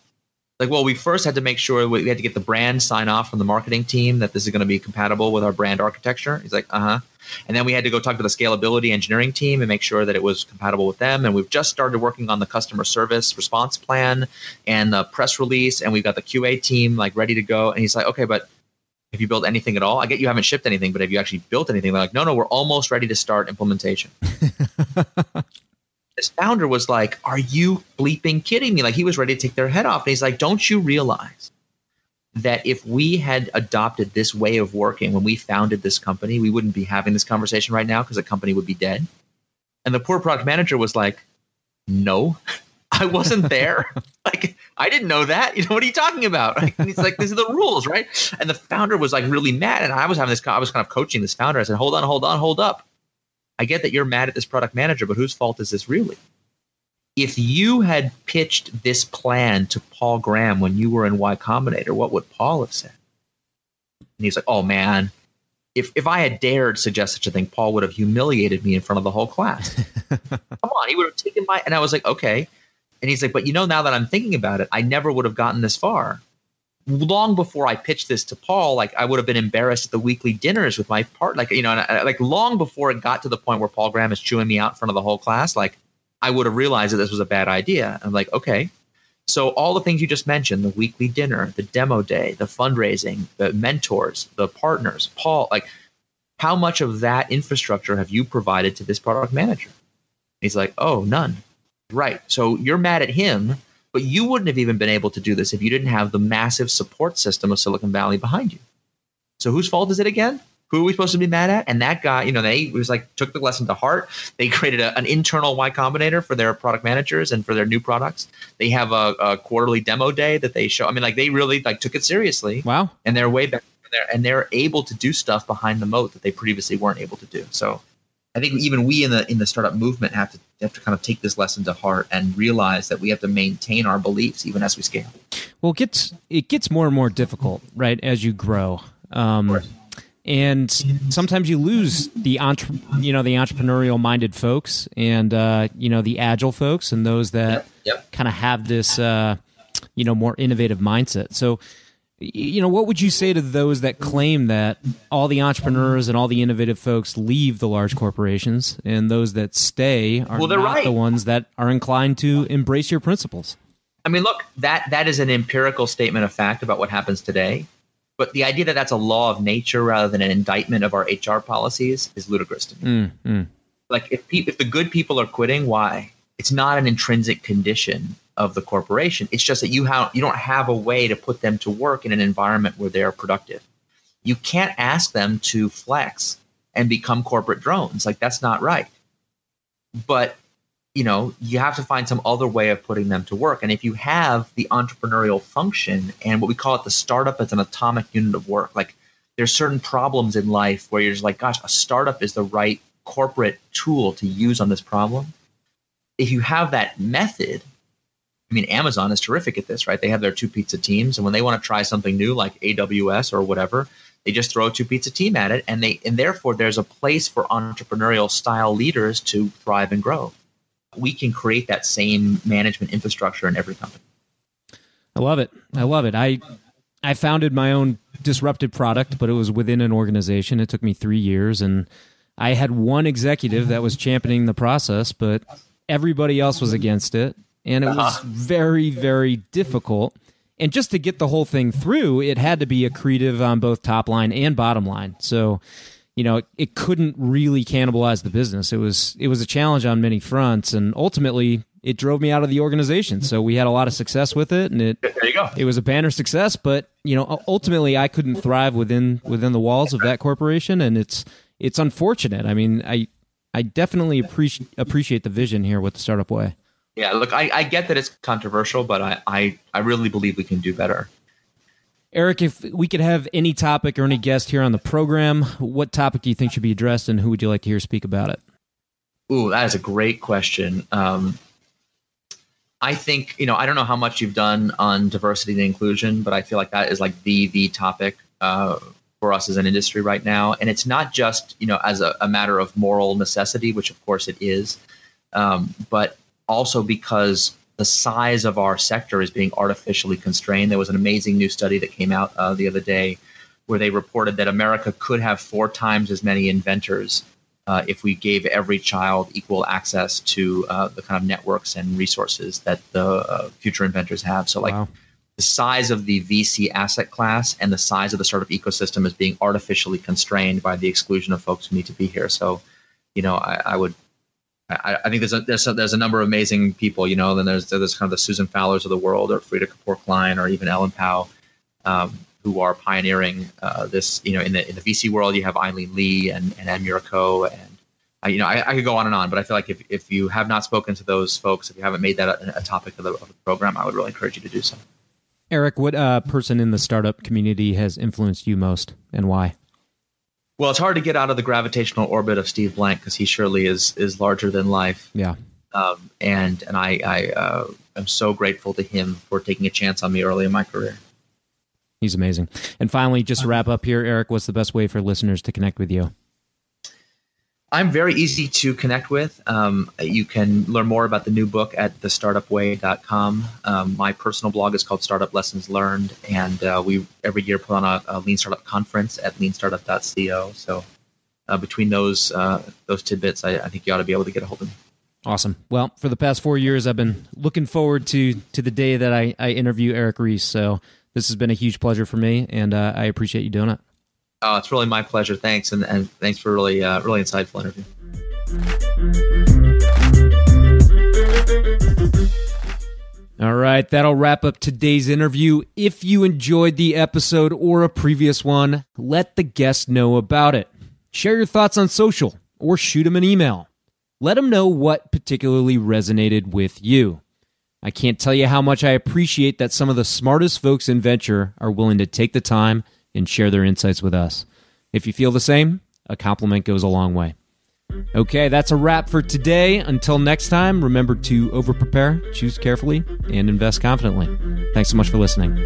Like well we first had to make sure we had to get the brand sign off from the marketing team that this is going to be compatible with our brand architecture. He's like uh-huh. And then we had to go talk to the scalability engineering team and make sure that it was compatible with them. And we've just started working on the customer service response plan and the press release and we've got the qa team like ready to go. And he's like okay but have you built anything at all? I get you haven't shipped anything but have you actually built anything? They're like no no we're almost ready to start implementation founder was like, Are you bleeping kidding me? Like he was ready to take their head off. And he's like, Don't you realize that if we had adopted this way of working when we founded this company, we wouldn't be having this conversation right now because the company would be dead? And the poor product manager was like, No, I wasn't there. like, I didn't know that. You know, what are you talking about? And he's like, These are the rules, right? And the founder was like really mad. And I was having this, I was kind of coaching this founder. I said, Hold on, hold on, hold up I get that you're mad at this product manager, but whose fault is this really? If you had pitched this plan to Paul Graham when you were in Y Combinator, what would Paul have said? And he's like, oh man, if, if I had dared suggest such a thing, Paul would have humiliated me in front of the whole class. Come on, he would have taken my. And I was like, okay. And he's like, but you know, now that I'm thinking about it, I never would have gotten this far long before I pitched this to Paul, like I would have been embarrassed at the weekly dinners with my part, like you know, I, like long before it got to the point where Paul Graham is chewing me out in front of the whole class, like I would have realized that this was a bad idea. I'm like, okay. So all the things you just mentioned, the weekly dinner, the demo day, the fundraising, the mentors, the partners, Paul, like how much of that infrastructure have you provided to this product manager? He's like, oh, none. Right. So you're mad at him but you wouldn't have even been able to do this if you didn't have the massive support system of Silicon Valley behind you. So whose fault is it again? Who are we supposed to be mad at? And that guy, you know, they was like took the lesson to heart. They created a, an internal Y Combinator for their product managers and for their new products. They have a, a, quarterly demo day that they show. I mean, like they really like took it seriously. Wow. And they're way better they're and they're able to do stuff behind the moat that they previously weren't able to do. So I think even we in the in the startup movement have to have to kind of take this lesson to heart and realize that we have to maintain our beliefs even as we scale. Well, it gets it gets more and more difficult, right, as you grow. Um, and sometimes you lose the entre- you know the entrepreneurial minded folks and uh, you know the agile folks and those that yep, yep. kind of have this uh, you know more innovative mindset. So you know what would you say to those that claim that all the entrepreneurs and all the innovative folks leave the large corporations and those that stay are well, not right. the ones that are inclined to embrace your principles? I mean, look, that that is an empirical statement of fact about what happens today. But the idea that that's a law of nature rather than an indictment of our HR policies is ludicrous to me. Mm, mm. Like if pe- if the good people are quitting, why? It's not an intrinsic condition of the corporation. It's just that you have you don't have a way to put them to work in an environment where they are productive. You can't ask them to flex and become corporate drones. Like that's not right. But you know, you have to find some other way of putting them to work. And if you have the entrepreneurial function and what we call it the startup as an atomic unit of work, like there's certain problems in life where you're just like, gosh, a startup is the right corporate tool to use on this problem. If you have that method, I mean, Amazon is terrific at this, right? They have their two pizza teams, and when they want to try something new, like AWS or whatever, they just throw a two pizza team at it, and they and therefore there's a place for entrepreneurial style leaders to thrive and grow we can create that same management infrastructure in every company. I love it. I love it. I I founded my own disruptive product, but it was within an organization. It took me three years, and I had one executive that was championing the process, but everybody else was against it, and it was uh-huh. very, very difficult. And just to get the whole thing through, it had to be accretive on both top line and bottom line. So you know, it, it, couldn't really cannibalize the business. It was it was a challenge on many fronts, and ultimately it drove me out of the organization. So we had a lot of success with it, and it there you go. It was a banner success, but you know, ultimately I couldn't thrive within within the walls of that corporation, and it's it's unfortunate. I mean, I I definitely appreciate appreciate the vision here with the startup way. Yeah, look, I, I get that it's controversial, but I, I, I really believe we can do better. Eric, if we could have any topic or any guest here on the program, what topic do you think should be addressed, and who would you like to hear speak about it? Ooh, that is a great question. Um, I think you know I don't know how much you've done on diversity and inclusion, but I feel like that is like the the topic uh, for us as an industry right now, and it's not just you know as a, a matter of moral necessity, which of course it is, um, but also because the size of our sector is being artificially constrained. There was an amazing new study that came out uh, the other day where they reported that America could have four times as many inventors uh, if we gave every child equal access to uh, the kind of networks and resources that the uh, future inventors have. So, like, wow. the size of the VC asset class and the size of the startup ecosystem is being artificially constrained by the exclusion of folks who need to be here. So, you know, I, I would I, I, think there's a, there's a, there's a number of amazing people, you know. Then there's there's kind of the Susan Fowlers of the world, or Freada Kapor Klein, or even Ellen Pao, um, who are pioneering uh, this. You know, in the in the VC world, you have Aileen Lee and and Ed Muraco, and you know, I, I, could go on and on. But I feel like if, if you have not spoken to those folks, if you haven't made that a, a topic of the, of the, program, I would really encourage you to do so. Eric, what uh, person in the startup community has influenced you most, and why? Well, it's hard to get out of the gravitational orbit of Steve Blank because he surely is is larger than life. Yeah. Um, and and I, I uh, am so grateful to him for taking a chance on me early in my career. He's amazing. And finally, just to wrap up here, Eric, what's the best way for listeners to connect with you? I'm very easy to connect with. Um, you can learn more about the new book at thestartupway.com. Um, my personal blog is called Startup Lessons Learned, and uh, we every year put on a, a, Lean Startup conference at leanstartup.co. So uh, between those uh, those tidbits, I, I, think you ought to be able to get a hold of me. Awesome. Well, for the past four years, I've been looking forward to to the day that I, I interview Eric Ries. So this has been a huge pleasure for me, and uh, I appreciate you doing it. Oh, it's really my pleasure. Thanks, and, and thanks for a really uh, really insightful interview. All right, that'll wrap up today's interview. If you enjoyed the episode or a previous one, let the guest know about it. Share your thoughts on social or shoot them an email. Let them know what particularly resonated with you. I can't tell you how much I appreciate that some of the smartest folks in venture are willing to take the time and share their insights with us. If you feel the same, a compliment goes a long way. Okay, that's a wrap for today. Until next time, remember to over prepare, choose carefully, and invest confidently. Thanks so much for listening.